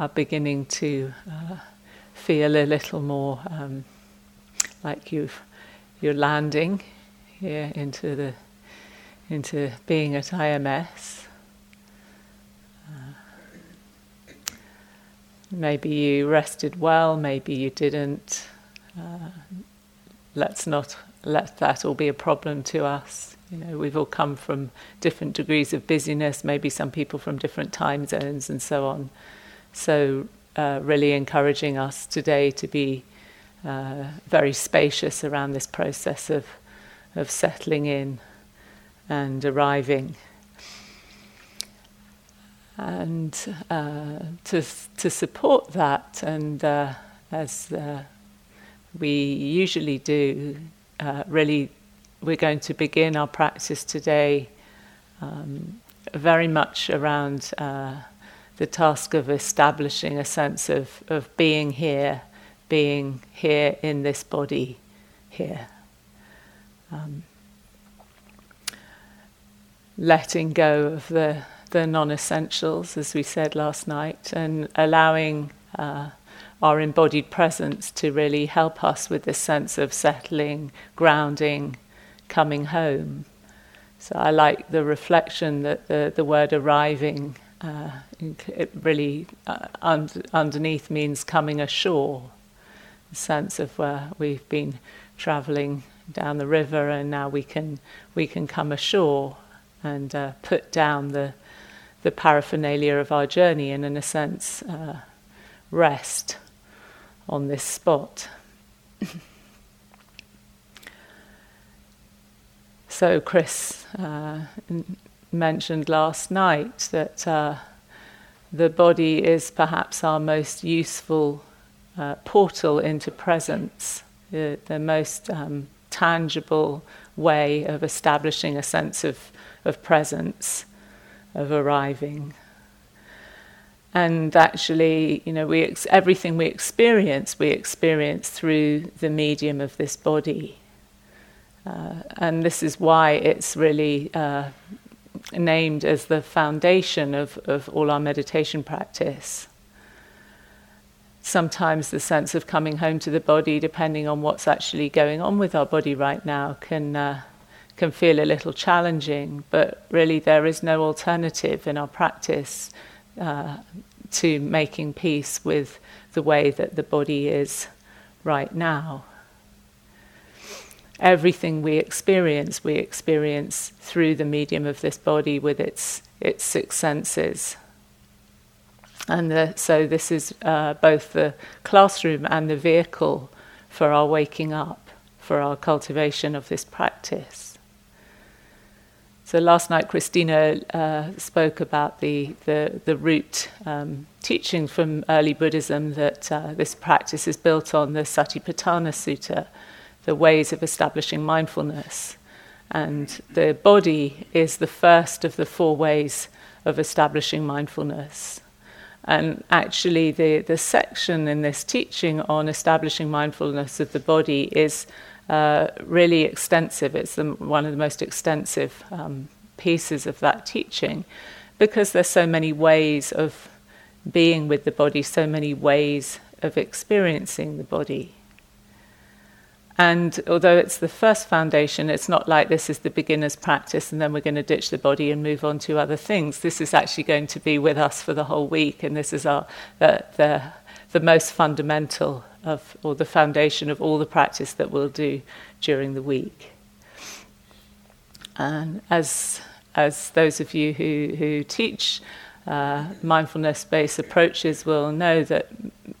are beginning to uh, feel a little more um, like you've you're landing here into the into being at IMS. Uh, maybe you rested well, maybe you didn't. Uh, let's not let that all be a problem to us. You know, we've all come from different degrees of busyness, maybe some people from different time zones and so on. So, uh, really encouraging us today to be uh, very spacious around this process of, of settling in and arriving. And uh, to, to support that, and uh, as uh, we usually do, uh, really, we're going to begin our practice today um, very much around the task of establishing a sense of, of being here, being here in this body here. Um, letting go of the, the non essentials, as we said last night, and allowing uh, our embodied presence to really help us with this sense of settling, grounding, coming home. So I like the reflection that the, the word arriving, uh, it really uh, un- underneath means coming ashore. The sense of where we've been travelling down the river and now we can we can come ashore and uh, put down the the paraphernalia of our journey and in a sense uh, rest on this spot. so, Chris uh, mentioned last night that uh, the body is perhaps our most useful uh, portal into presence, the, the most um, tangible way of establishing a sense of, of presence, of arriving and actually, you know, we ex- everything we experience, we experience through the medium of this body. Uh, and this is why it's really uh, named as the foundation of, of all our meditation practice. Sometimes the sense of coming home to the body, depending on what's actually going on with our body right now, can, uh, can feel a little challenging, but really there is no alternative in our practice uh, to making peace with the way that the body is right now. Everything we experience, we experience through the medium of this body with its, its six senses. And the, so, this is uh, both the classroom and the vehicle for our waking up, for our cultivation of this practice. So last night, Christina uh, spoke about the the, the root um, teaching from early Buddhism that uh, this practice is built on the Satipatthana Sutta, the ways of establishing mindfulness, and the body is the first of the four ways of establishing mindfulness. And actually, the, the section in this teaching on establishing mindfulness of the body is uh, really extensive. It's the, one of the most extensive um, pieces of that teaching because there's so many ways of being with the body, so many ways of experiencing the body. And although it's the first foundation, it's not like this is the beginner's practice and then we're going to ditch the body and move on to other things. This is actually going to be with us for the whole week, and this is our, the, the, the most fundamental of, or the foundation of all the practice that we'll do during the week. And as, as those of you who, who teach uh, mindfulness based approaches will know that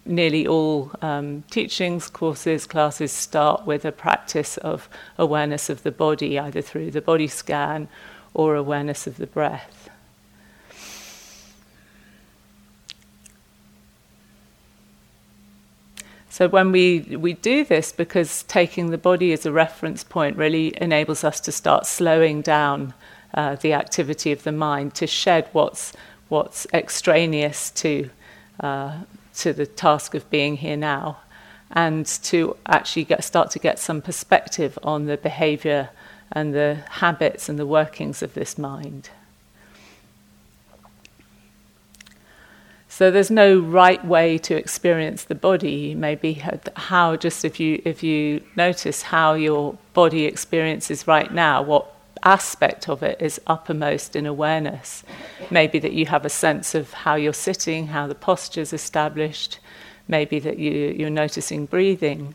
nearly all um, teachings, courses, classes start with a practice of awareness of the body, either through the body scan or awareness of the breath. So when we, we do this, because taking the body as a reference point really enables us to start slowing down uh, the activity of the mind, to shed what's, what's extraneous to, uh, to the task of being here now, and to actually get, start to get some perspective on the behavior and the habits and the workings of this mind. So there's no right way to experience the body. Maybe how just if you if you notice how your body experiences right now, what aspect of it is uppermost in awareness. Maybe that you have a sense of how you're sitting, how the posture is established. Maybe that you, you're noticing breathing.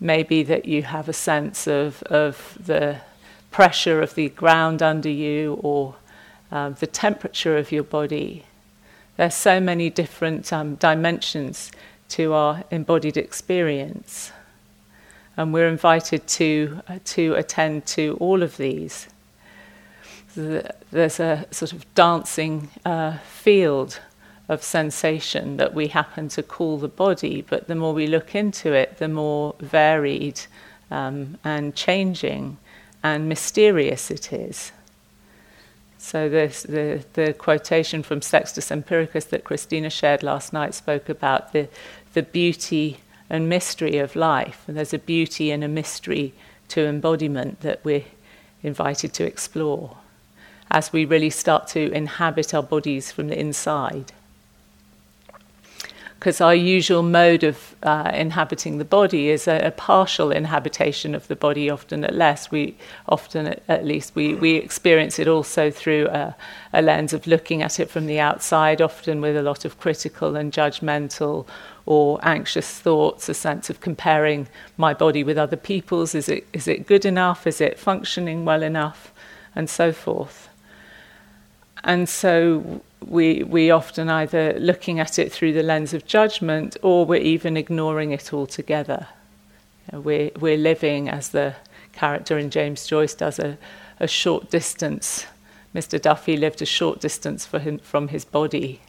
Maybe that you have a sense of, of the pressure of the ground under you or um, the temperature of your body. There's so many different um, dimensions to our embodied experience. And we're invited to, uh, to attend to all of these. There's a sort of dancing uh, field of sensation that we happen to call the body, but the more we look into it, the more varied um, and changing and mysterious it is. So this, the, the quotation from Sextus Empiricus that Christina shared last night spoke about the, the beauty and mystery of life. And there's a beauty and a mystery to embodiment that we're invited to explore as we really start to inhabit our bodies from the inside because our usual mode of uh, inhabiting the body is a, a, partial inhabitation of the body. Often, at less, we often, at, at least, we, we experience it also through a, a, lens of looking at it from the outside, often with a lot of critical and judgmental or anxious thoughts, a sense of comparing my body with other people's. Is it is it good enough? Is it functioning well enough? And so forth. And so we, we often either looking at it through the lens of judgment or we're even ignoring it altogether. You know, we're, we're living, as the character in James Joyce does, a, a short distance. Mr. Duffy lived a short distance him, from his body.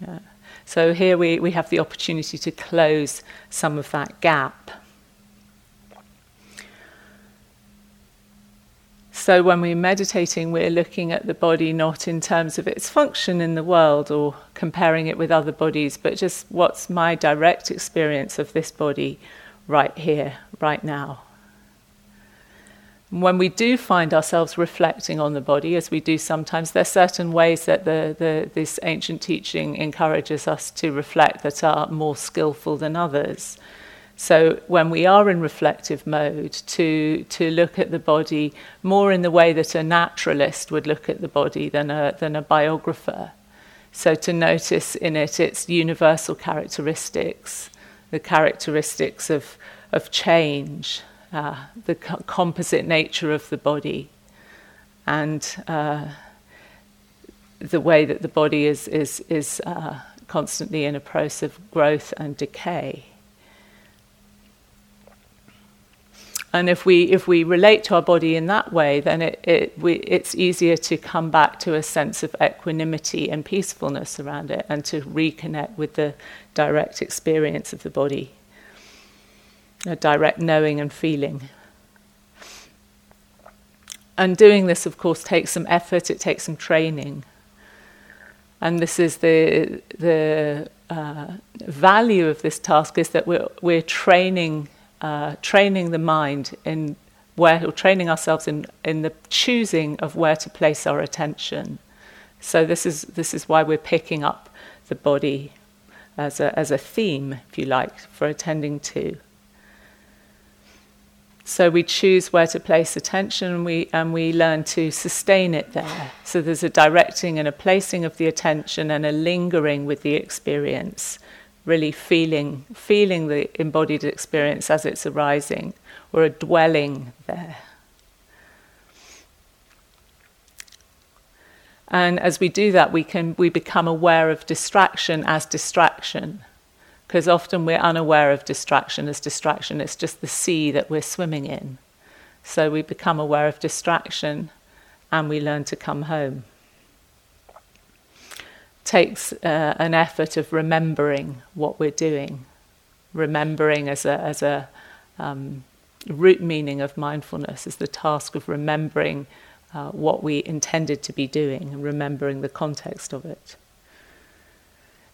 Yeah. So here we, we have the opportunity to close some of that gap. So when we're meditating, we're looking at the body not in terms of its function in the world or comparing it with other bodies, but just what's my direct experience of this body right here, right now. When we do find ourselves reflecting on the body, as we do sometimes, there are certain ways that the, the, this ancient teaching encourages us to reflect that are more skillful than others. So when we are in reflective mode, to to look at the body more in the way that a naturalist would look at the body than a than a biographer. So to notice in it its universal characteristics, the characteristics of of change, uh, the co- composite nature of the body, and uh, the way that the body is is is uh, constantly in a process of growth and decay. And if we if we relate to our body in that way, then it, it we, it's easier to come back to a sense of equanimity and peacefulness around it, and to reconnect with the direct experience of the body, a direct knowing and feeling. And doing this, of course, takes some effort. It takes some training. And this is the the uh, value of this task is that we're we're training uh, training the mind in where, or training ourselves in, in the choosing of where to place our attention. So this is this is why we're picking up the body as a as a theme, if you like, for attending to. So we choose where to place attention and we, and we learn to sustain it there. So there's a directing and a placing of the attention and a lingering with the experience really feeling, feeling the embodied experience as it's arising, or a dwelling there. And as we do that, we can we become aware of distraction as distraction, because often we're unaware of distraction as distraction. It's just the sea that we're swimming in. So we become aware of distraction, and we learn to come home takes uh, an effort of remembering what we're doing, remembering as a, as a um, root meaning of mindfulness is the task of remembering uh, what we intended to be doing and remembering the context of it.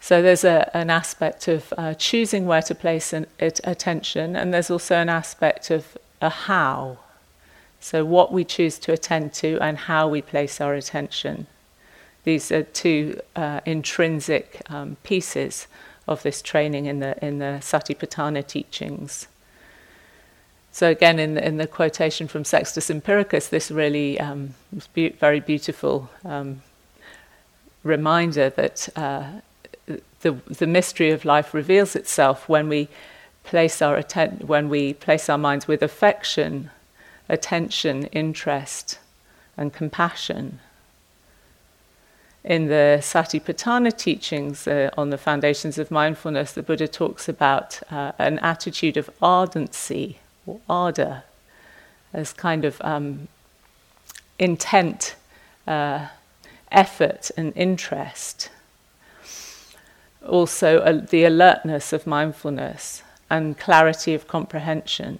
So there's a, an aspect of uh, choosing where to place an, it, attention, and there's also an aspect of a how. So what we choose to attend to and how we place our attention these are two uh, intrinsic um, pieces of this training in the in the Satipatthana teachings. So again, in the, in the quotation from Sextus Empiricus, this really um, be- very beautiful um, reminder that uh, the the mystery of life reveals itself when we place our atten- when we place our minds with affection, attention, interest, and compassion. In the Satipatthana teachings uh, on the foundations of mindfulness, the Buddha talks about uh, an attitude of ardency or ardor as kind of um, intent, uh, effort, and interest. Also, uh, the alertness of mindfulness and clarity of comprehension.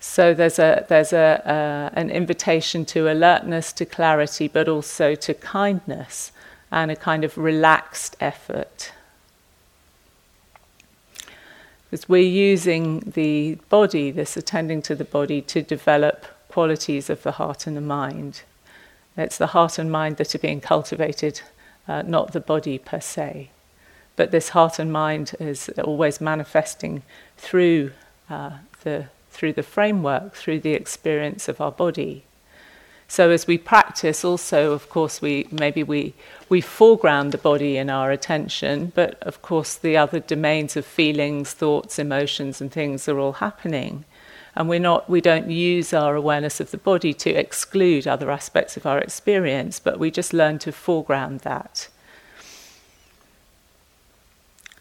So there's a there's a uh, an invitation to alertness, to clarity, but also to kindness and a kind of relaxed effort. Because we're using the body, this attending to the body, to develop qualities of the heart and the mind. It's the heart and mind that are being cultivated, uh, not the body per se. But this heart and mind is always manifesting through uh, the through the framework, through the experience of our body. So as we practice, also, of course, we maybe we we foreground the body in our attention, but of course, the other domains of feelings, thoughts, emotions, and things are all happening, and we're not we don't use our awareness of the body to exclude other aspects of our experience, but we just learn to foreground that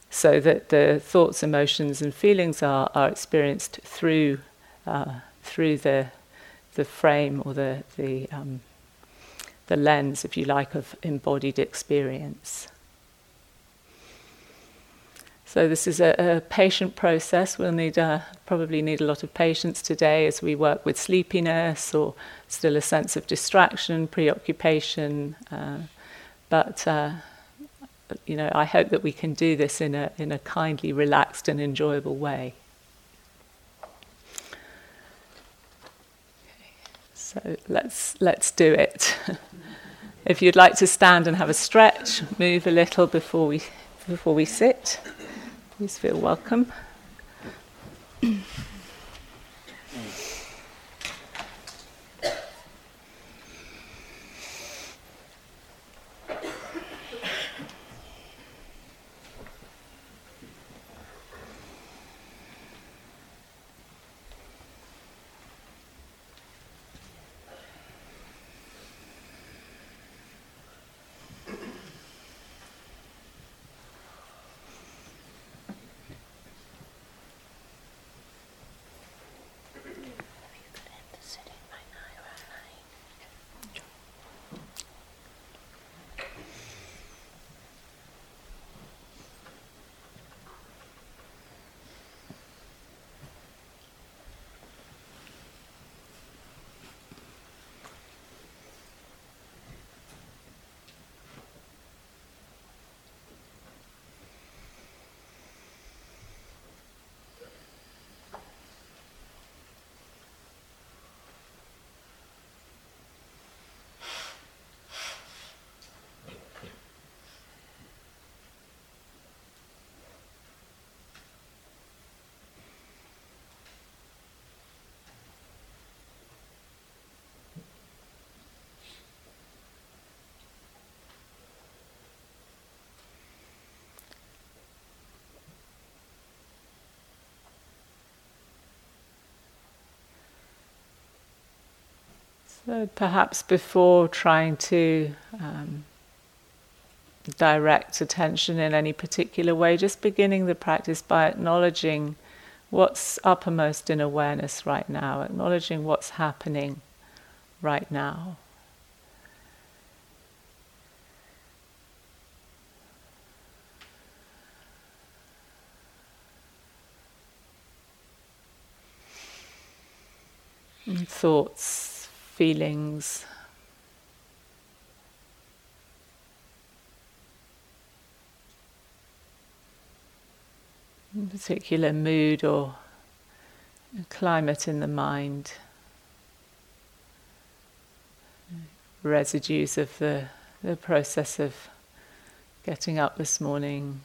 so that the thoughts, emotions, and feelings are, are experienced through uh, through the the frame or the the um, the lens, if you like, of embodied experience. So this is a, a patient process. We'll need uh, probably need a lot of patience today as we work with sleepiness or still a sense of distraction, preoccupation, uh, but uh, you know, I hope that we can do this in a, in a kindly, relaxed, and enjoyable way. Okay. So let's, let's do it. if you'd like to stand and have a stretch, move a little before we, before we sit, please feel welcome. So perhaps before trying to um, direct attention in any particular way, just beginning the practice by acknowledging what's uppermost in awareness right now, acknowledging what's happening right now. thoughts feelings. particular mood or climate in the mind. residues of the, the process of getting up this morning.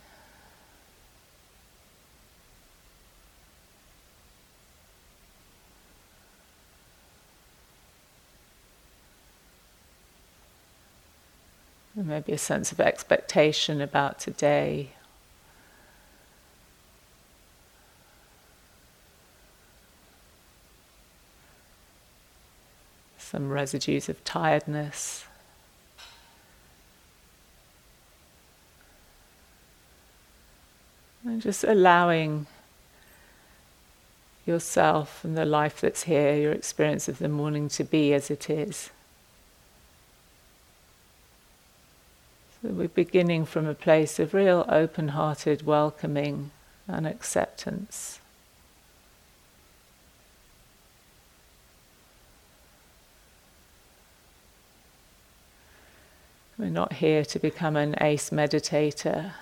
Maybe a sense of expectation about today. Some residues of tiredness. And just allowing yourself and the life that's here, your experience of the morning to be as it is. We're beginning from a place of real open hearted welcoming and acceptance. We're not here to become an ace meditator.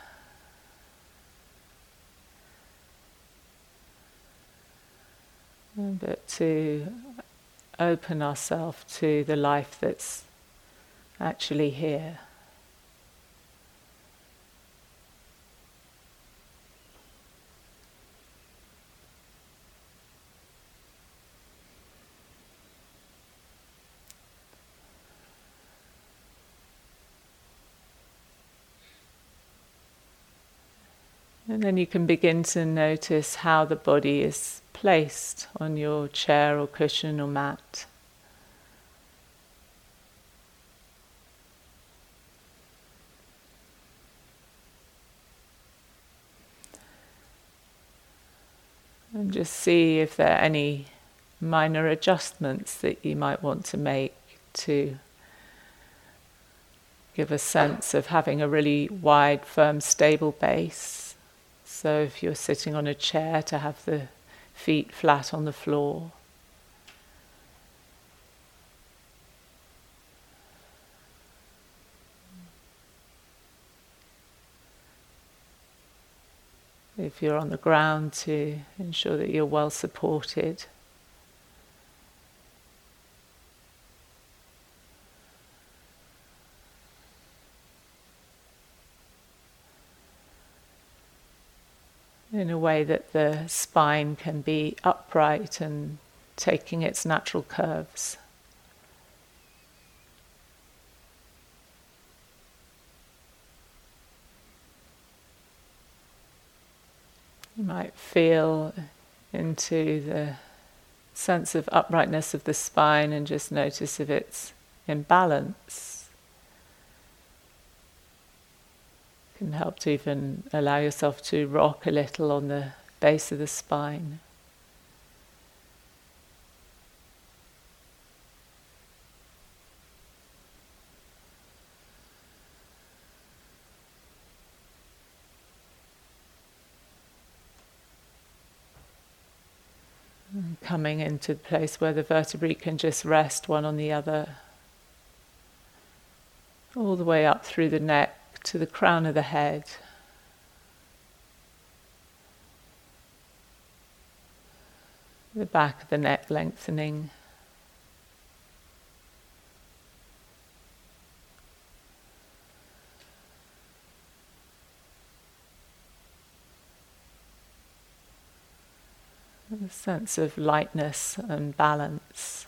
But to open ourselves to the life that's actually here. Then you can begin to notice how the body is placed on your chair or cushion or mat. And just see if there are any minor adjustments that you might want to make to give a sense of having a really wide, firm, stable base. So if you're sitting on a chair, to have the feet flat on the floor. If you're on the ground, to ensure that you're well supported. In a way that the spine can be upright and taking its natural curves. You might feel into the sense of uprightness of the spine and just notice if it's in balance. Can help to even allow yourself to rock a little on the base of the spine. coming into the place where the vertebrae can just rest one on the other, all the way up through the neck to the crown of the head. The back of the neck lengthening. A sense of lightness and balance.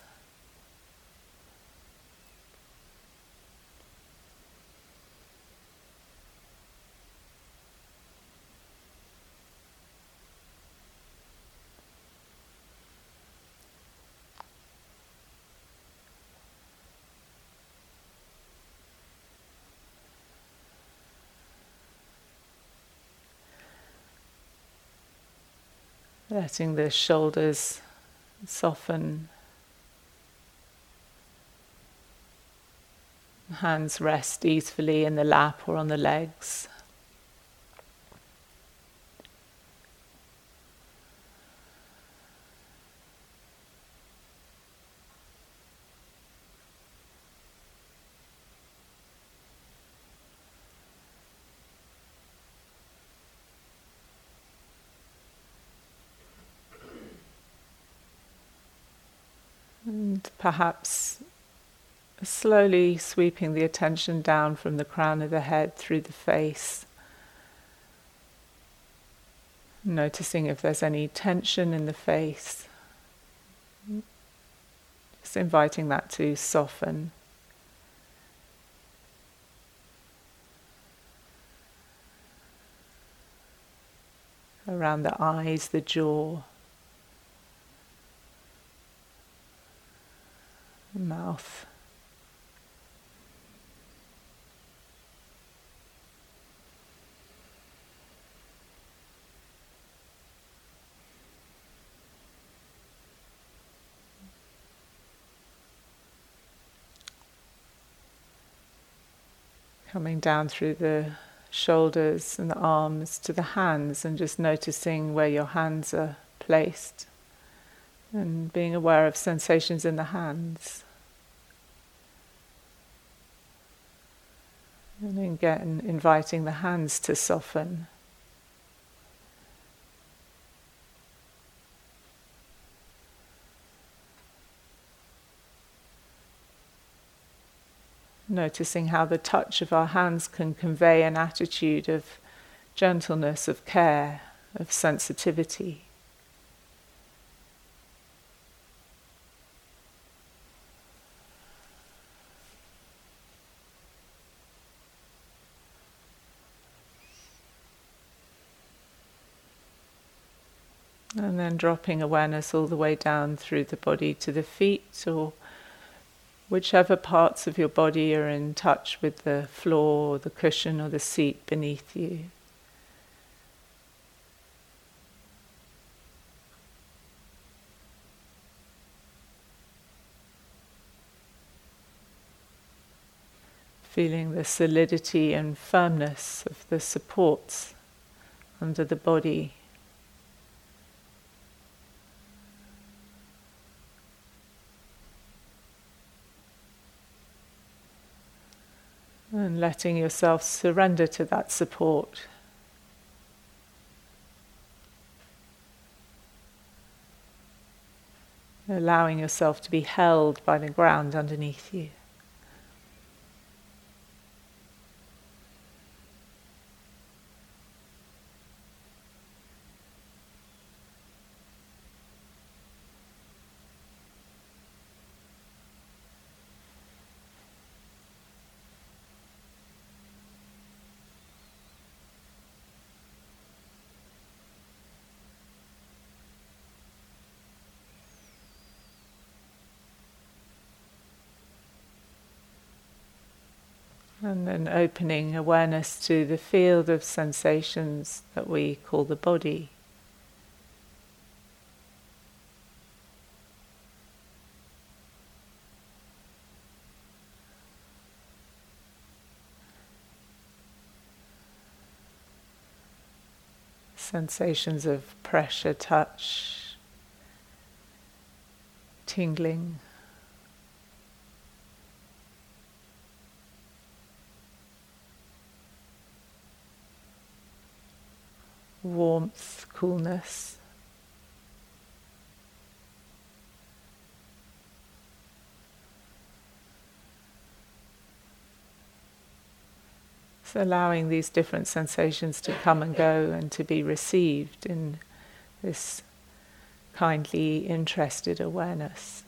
Letting the shoulders soften, hands rest easily in the lap or on the legs. And perhaps slowly sweeping the attention down from the crown of the head through the face. Noticing if there's any tension in the face. Just inviting that to soften. Around the eyes, the jaw. Mouth. Coming down through the shoulders and the arms to the hands, and just noticing where your hands are placed, and being aware of sensations in the hands. And again, inviting the hands to soften. Noticing how the touch of our hands can convey an attitude of gentleness, of care, of sensitivity. And then dropping awareness all the way down through the body to the feet or whichever parts of your body are in touch with the floor or the cushion or the seat beneath you. Feeling the solidity and firmness of the supports under the body. And letting yourself surrender to that support. Allowing yourself to be held by the ground underneath you. And then opening awareness to the field of sensations that we call the body. Sensations of pressure, touch, tingling. Warmth, coolness. So allowing these different sensations to come and go and to be received in this kindly interested awareness.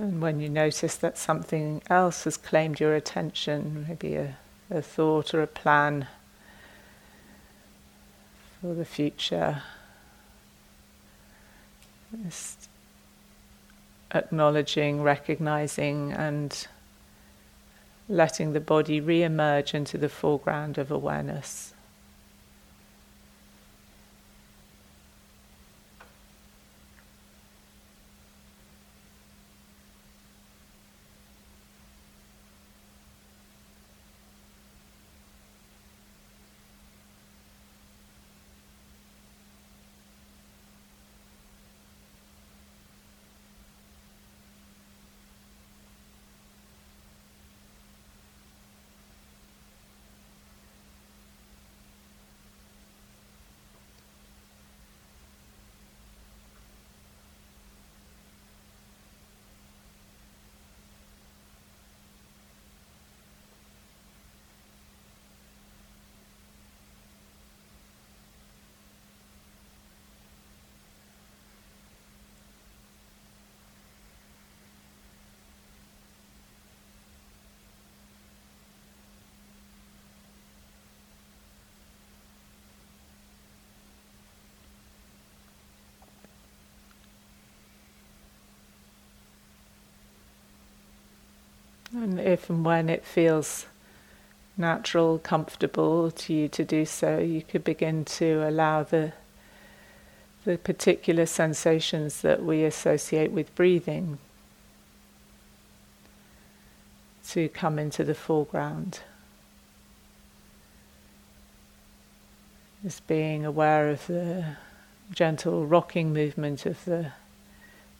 And when you notice that something else has claimed your attention, maybe a, a thought or a plan for the future, just acknowledging, recognizing, and letting the body re emerge into the foreground of awareness. And if and when it feels natural, comfortable to you to do so, you could begin to allow the the particular sensations that we associate with breathing to come into the foreground. Just being aware of the gentle rocking movement of the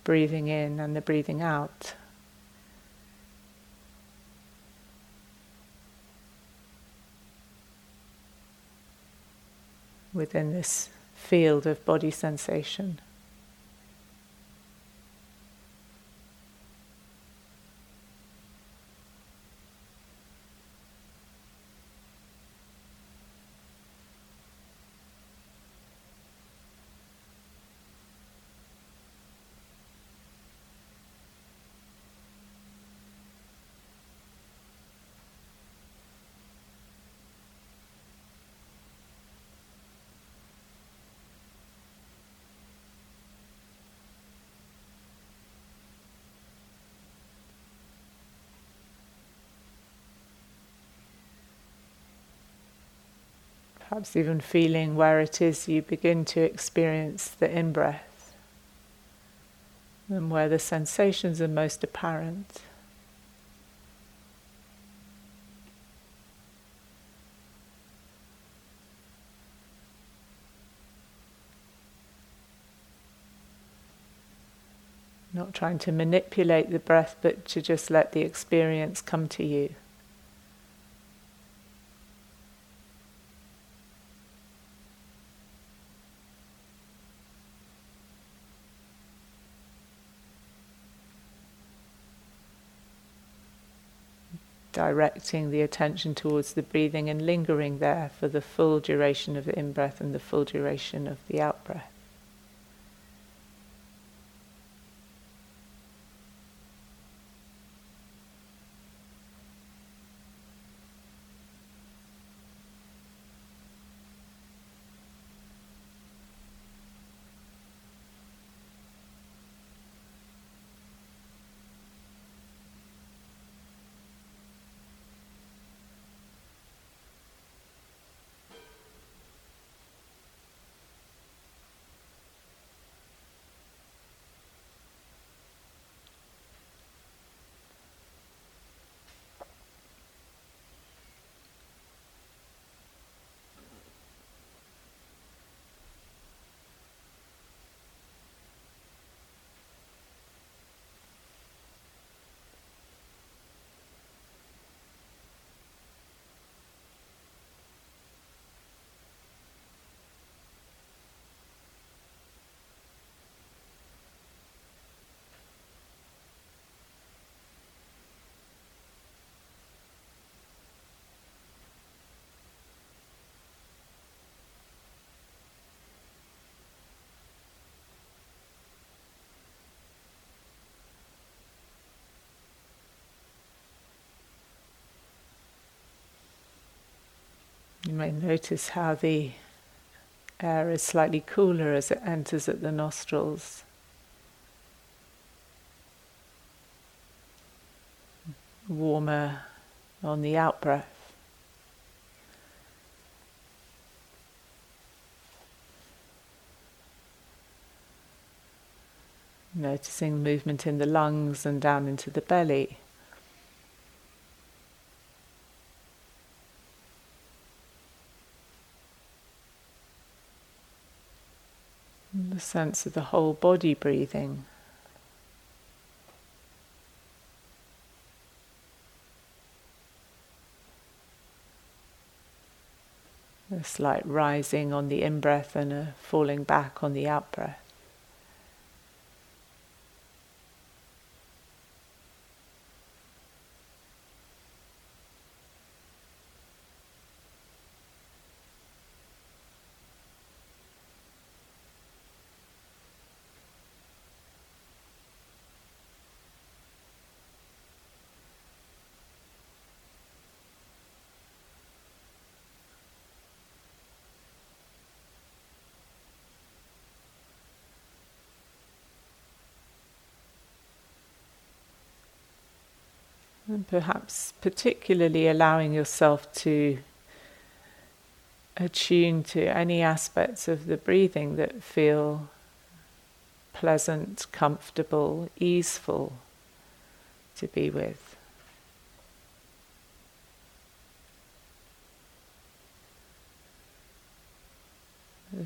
breathing in and the breathing out. Within this field of body sensation. Perhaps even feeling where it is you begin to experience the in breath and where the sensations are most apparent. Not trying to manipulate the breath, but to just let the experience come to you. Directing the attention towards the breathing and lingering there for the full duration of the in breath and the full duration of the out breath. You may notice how the air is slightly cooler as it enters at the nostrils. Warmer on the out breath. Noticing movement in the lungs and down into the belly. The sense of the whole body breathing. A slight rising on the in breath and a falling back on the out breath. And perhaps particularly allowing yourself to attune to any aspects of the breathing that feel pleasant, comfortable, easeful to be with.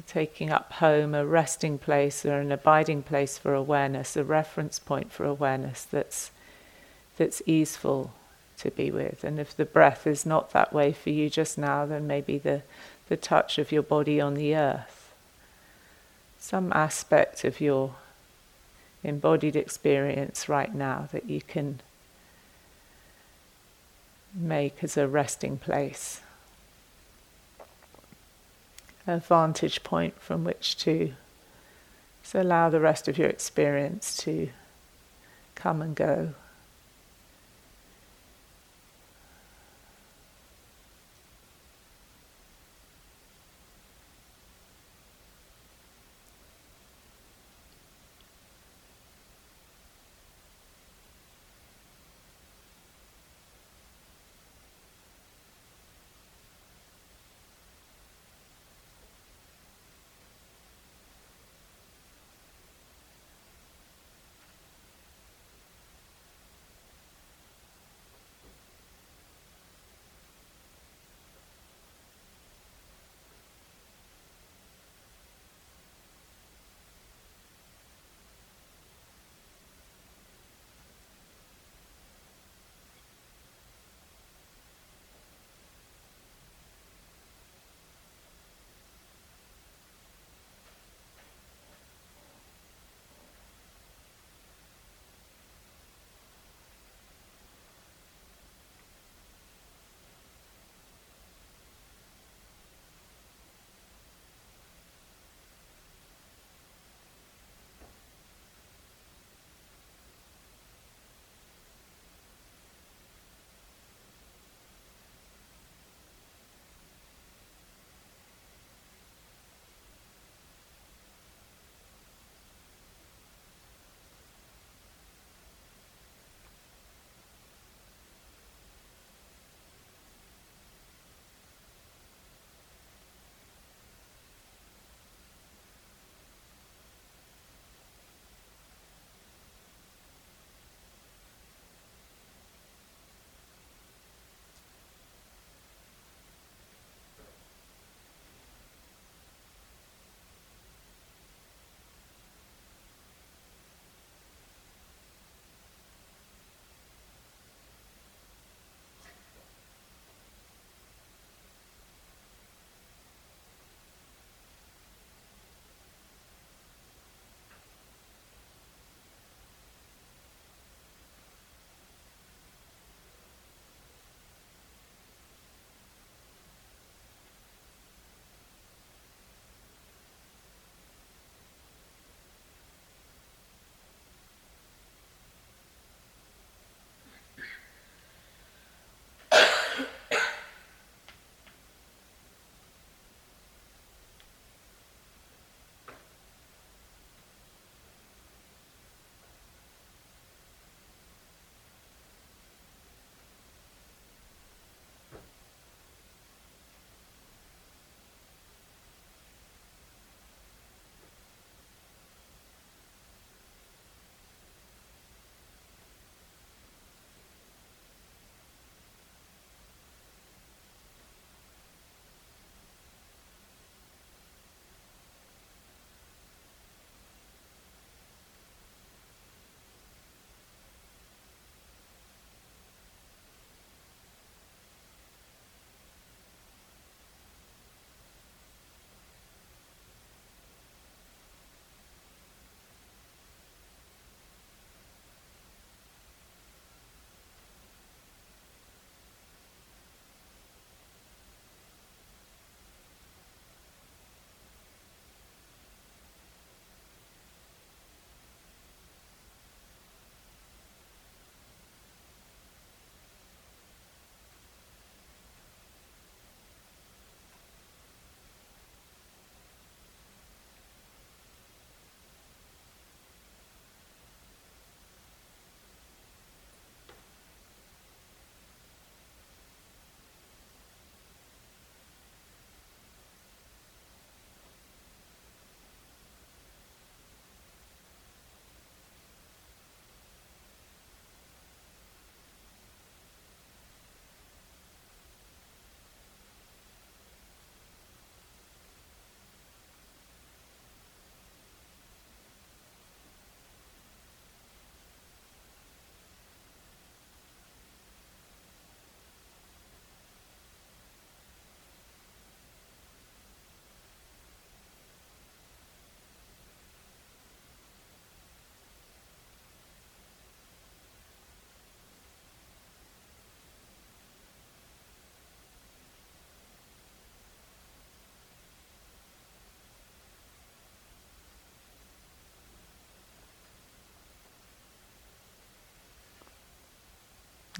Taking up home a resting place or an abiding place for awareness, a reference point for awareness that's that's easeful to be with. And if the breath is not that way for you just now, then maybe the, the touch of your body on the earth. Some aspect of your embodied experience right now that you can make as a resting place, a vantage point from which to so allow the rest of your experience to come and go.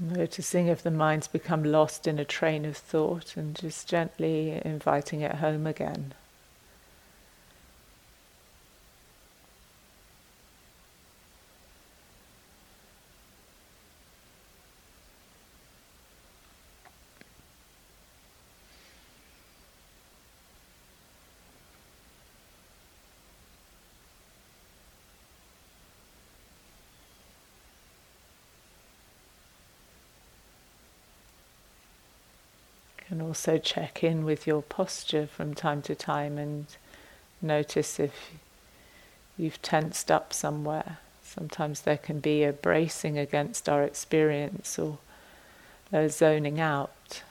Noticing if the mind's become lost in a train of thought and just gently inviting it home again. Can also check in with your posture from time to time and notice if you've tensed up somewhere. Sometimes there can be a bracing against our experience or a zoning out.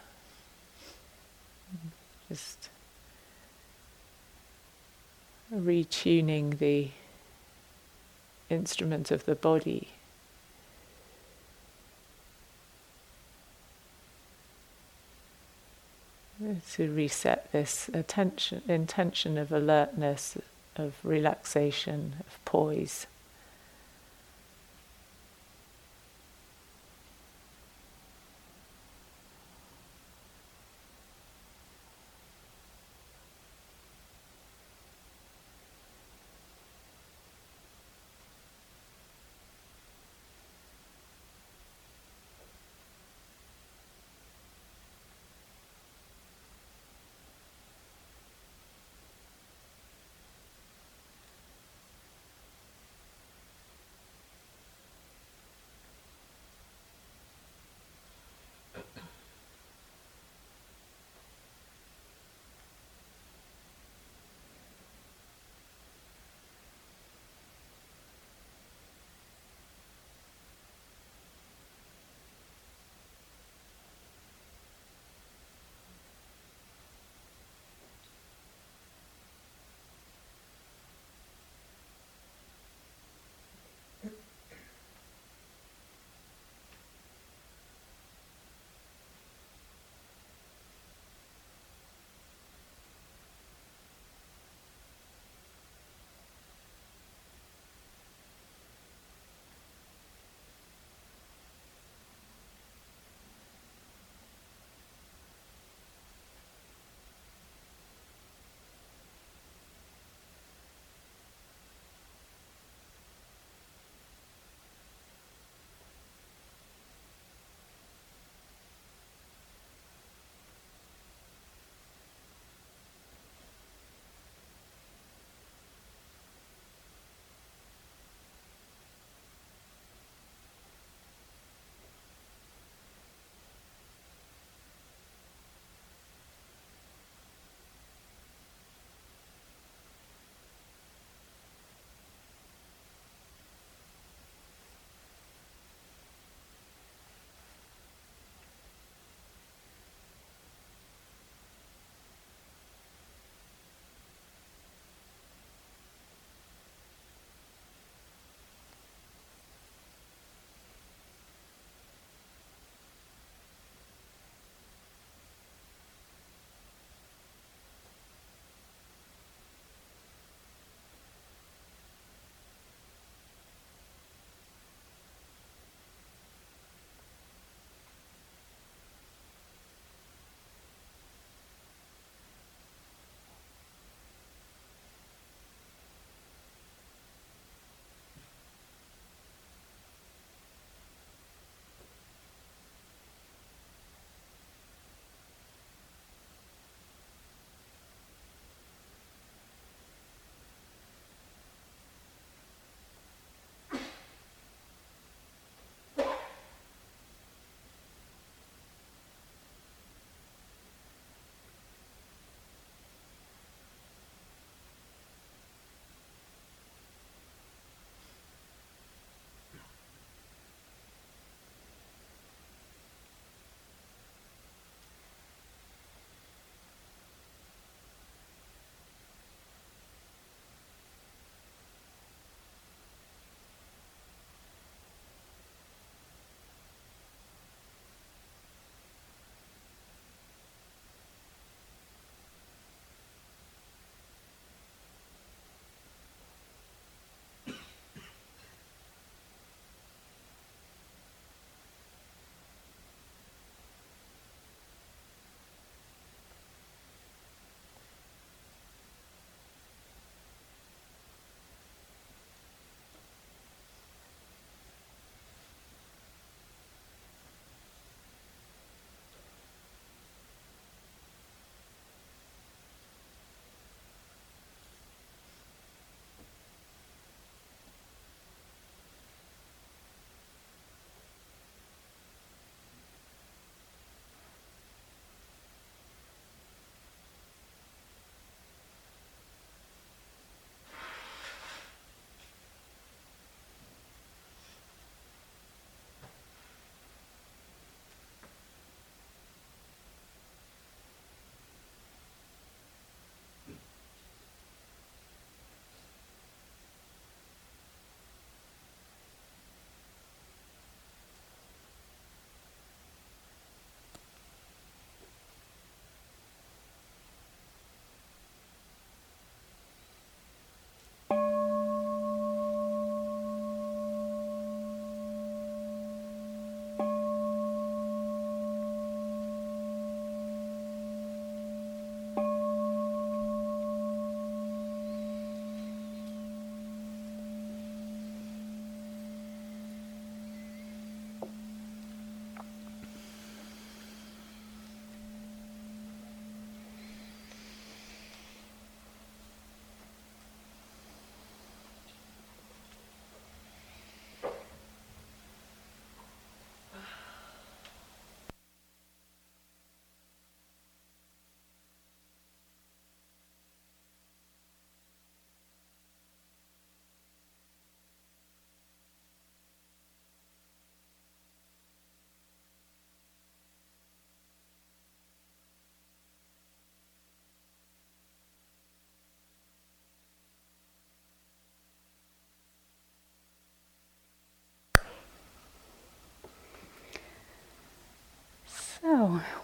Just retuning the instrument of the body. To reset this attention, intention of alertness, of relaxation, of poise.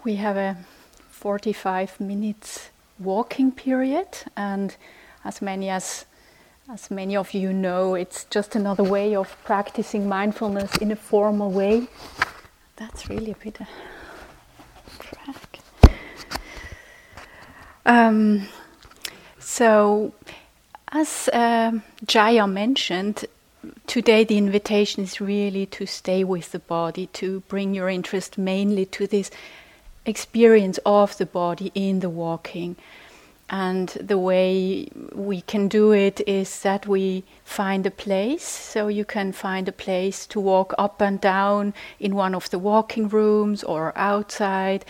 We have a 45 minutes walking period, and as many as as many of you know, it's just another way of practicing mindfulness in a formal way. That's really a bit of track. Um, so, as um, Jaya mentioned, today the invitation is really to stay with the body, to bring your interest mainly to this experience of the body in the walking. And the way we can do it is that we find a place. So you can find a place to walk up and down in one of the walking rooms or outside.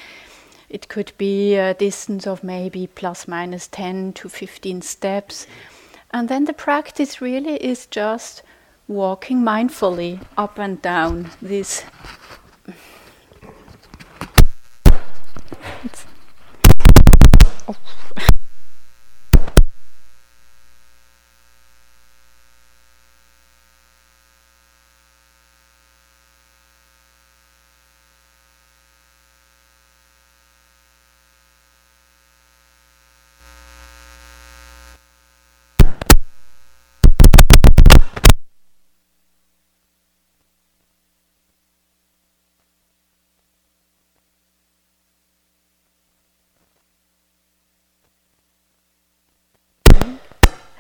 It could be a distance of maybe plus minus 10 to 15 steps. And then the practice really is just walking mindfully up and down this. Oh.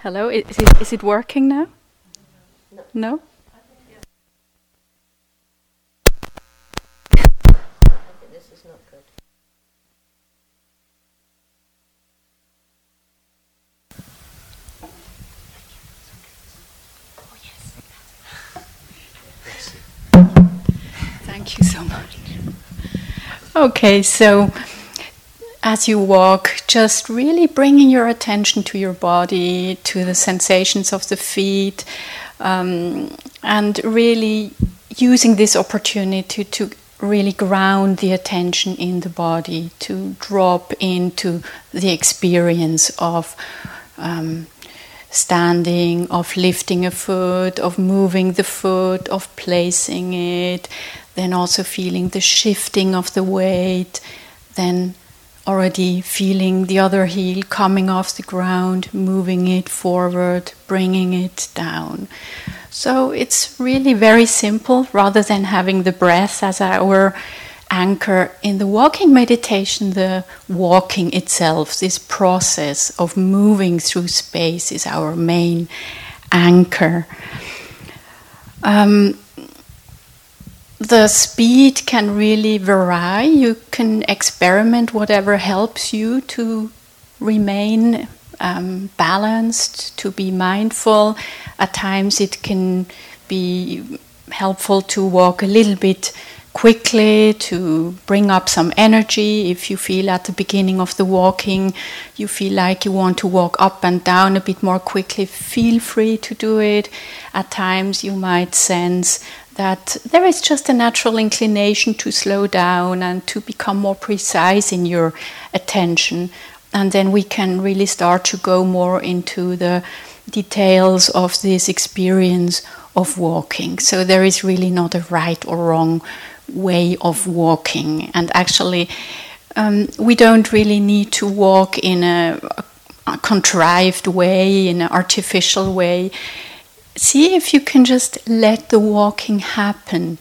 Hello, is it, is it working now? No? no? this is not good. Thank you so much. Okay, so as you walk, just really bringing your attention to your body, to the sensations of the feet, um, and really using this opportunity to really ground the attention in the body, to drop into the experience of. Um, standing, of lifting a foot, of moving the foot, of placing it, then also feeling the shifting of the weight, then already feeling the other heel coming off the ground, moving it forward, bringing it down. So it's really very simple rather than having the breath as our anchor in the walking meditation, the walking itself, this process of moving through space is our main anchor. Um, the speed can really vary. You can experiment whatever helps you to remain um, balanced, to be mindful. At times, it can be helpful to walk a little bit quickly to bring up some energy. If you feel at the beginning of the walking, you feel like you want to walk up and down a bit more quickly, feel free to do it. At times, you might sense that there is just a natural inclination to slow down and to become more precise in your attention. And then we can really start to go more into the details of this experience of walking. So there is really not a right or wrong way of walking. And actually, um, we don't really need to walk in a, a contrived way, in an artificial way see if you can just let the walking happen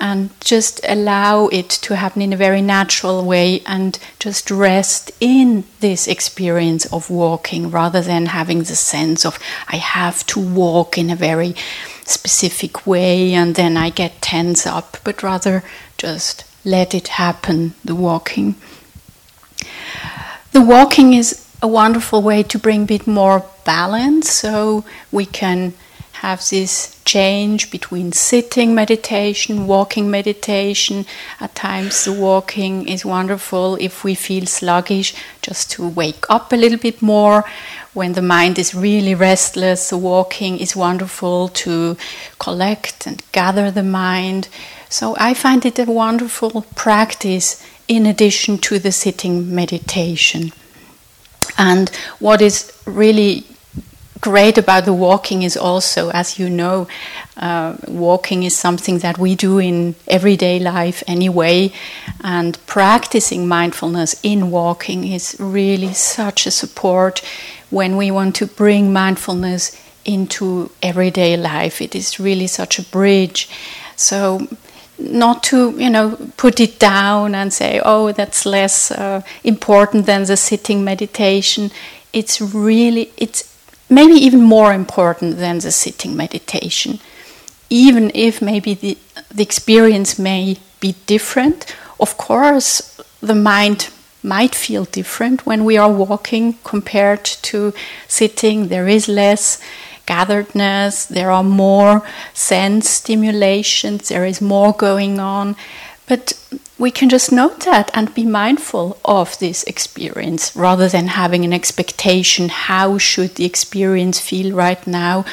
and just allow it to happen in a very natural way and just rest in this experience of walking rather than having the sense of I have to walk in a very specific way and then I get tense up, but rather just let it happen, the walking. The walking is a wonderful way to bring a bit more balance so we can have this change between sitting meditation, walking meditation. At times, the walking is wonderful if we feel sluggish, just to wake up a little bit more. When the mind is really restless, the walking is wonderful to collect and gather the mind. So, I find it a wonderful practice in addition to the sitting meditation. And what is really great about the walking is also, as you know, uh, walking is something that we do in everyday life anyway, and practicing mindfulness in walking is really such a support when we want to bring mindfulness into everyday life. It is really such a bridge. So, not to you know put it down and say, oh, that's less uh, important than the sitting meditation. It's really it's maybe even more important than the sitting meditation. Even if maybe the, the experience may be different, of course, the mind might feel different when we are walking compared to sitting. There is less gatheredness, there are more sense stimulations, there is more going on. But we can just note that and be mindful of this experience rather than having an expectation how should the experience feel right now.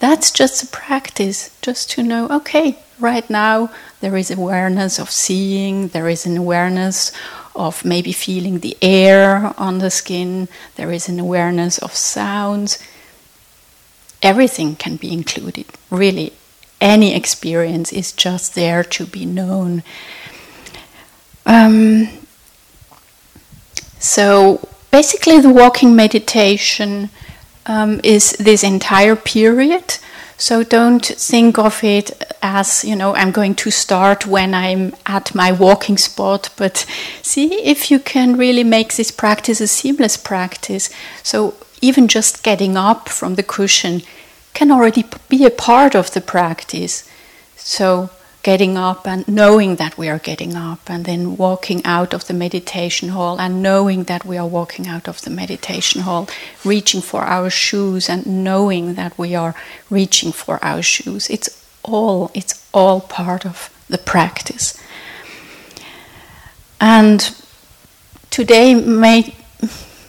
That's just a practice, just to know, okay, right now there is awareness of seeing, there is an awareness of maybe feeling the air on the skin, there is an awareness of sounds. Everything can be included, really. Any experience is just there to be known. Um, so basically, the walking meditation um, is this entire period so don't think of it as, you know, I'm going to start when I'm at my walking spot, but see if you can really make this practice a seamless practice. So even just getting up from the cushion can already be a part of the practice. So getting up and knowing that we are getting up, and then walking out of the meditation hall and knowing that we are walking out of the meditation hall, reaching for our shoes and knowing that we are reaching for our shoes. It's all it's all part of the practice. And today may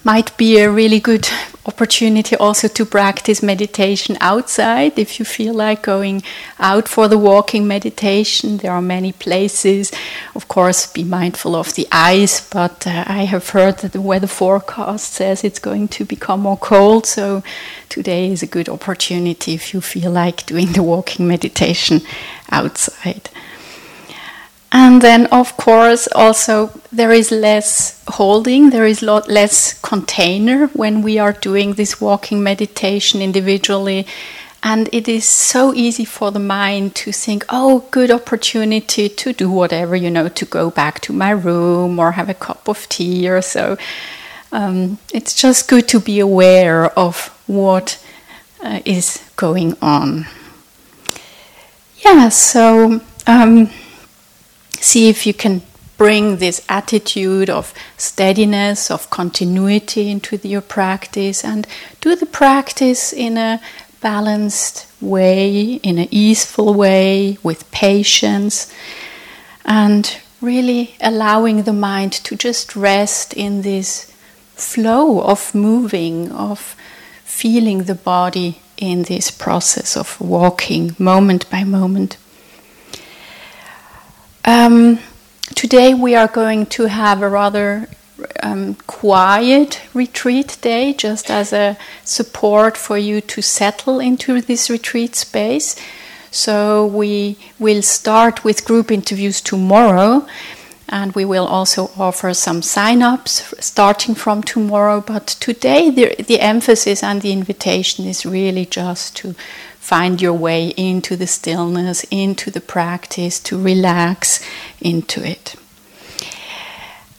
might be a really good opportunity also to practice meditation outside. If you feel like going out for the walking meditation there are many places. Of course be mindful of the ice but uh, i have heard that the weather forecast says it's going to become more cold so today is a good opportunity if you feel like doing the walking meditation outside and then, of course, also there is less holding, there is lot less container when we are doing this walking meditation individually. And it is so easy for the mind to think, oh, good opportunity to do whatever, you know, to go back to my room or have a cup of tea or so. Um, it's just good to be aware of what uh, is going on. Yeah, so. Um, see if you can bring this attitude of steadiness, of continuity into your practice, and do the practice in a balanced way, in an easeful way, with patience, and really allowing the mind to just rest in this flow of moving, of feeling the body in this process of walking moment by moment. Um, today we are going to have a rather um, quiet retreat day, just as a support for you to settle into this retreat space. So we will start with group interviews tomorrow, and we will also offer some sign-ups starting from tomorrow. But today, the, the emphasis and the invitation is really just to find your way into the stillness, into the practice, to relax into it.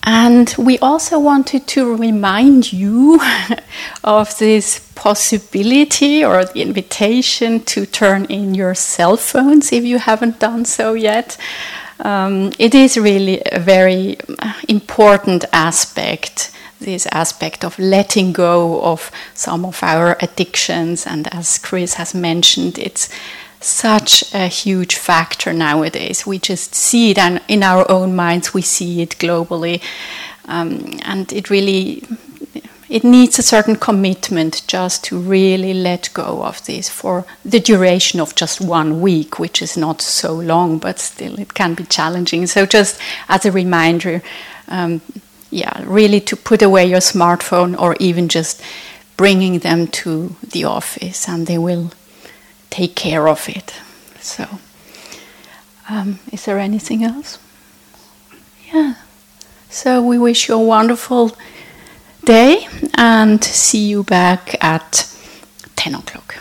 And we also wanted to remind you of this possibility or the invitation to turn in your cell phones if you haven't done so yet. Um, it is really a very important aspect this aspect of letting go of some of our addictions. And as Chris has mentioned, it's such a huge factor nowadays. We just see it, and in our own minds, we see it globally. Um, and it really it needs a certain commitment just to really let go of this for the duration of just one week, which is not so long, but still it can be challenging. So, just as a reminder, um, yeah, really to put away your smartphone or even just bringing them to the office and they will take care of it. So, um, is there anything else? Yeah. So, we wish you a wonderful day and see you back at 10 o'clock.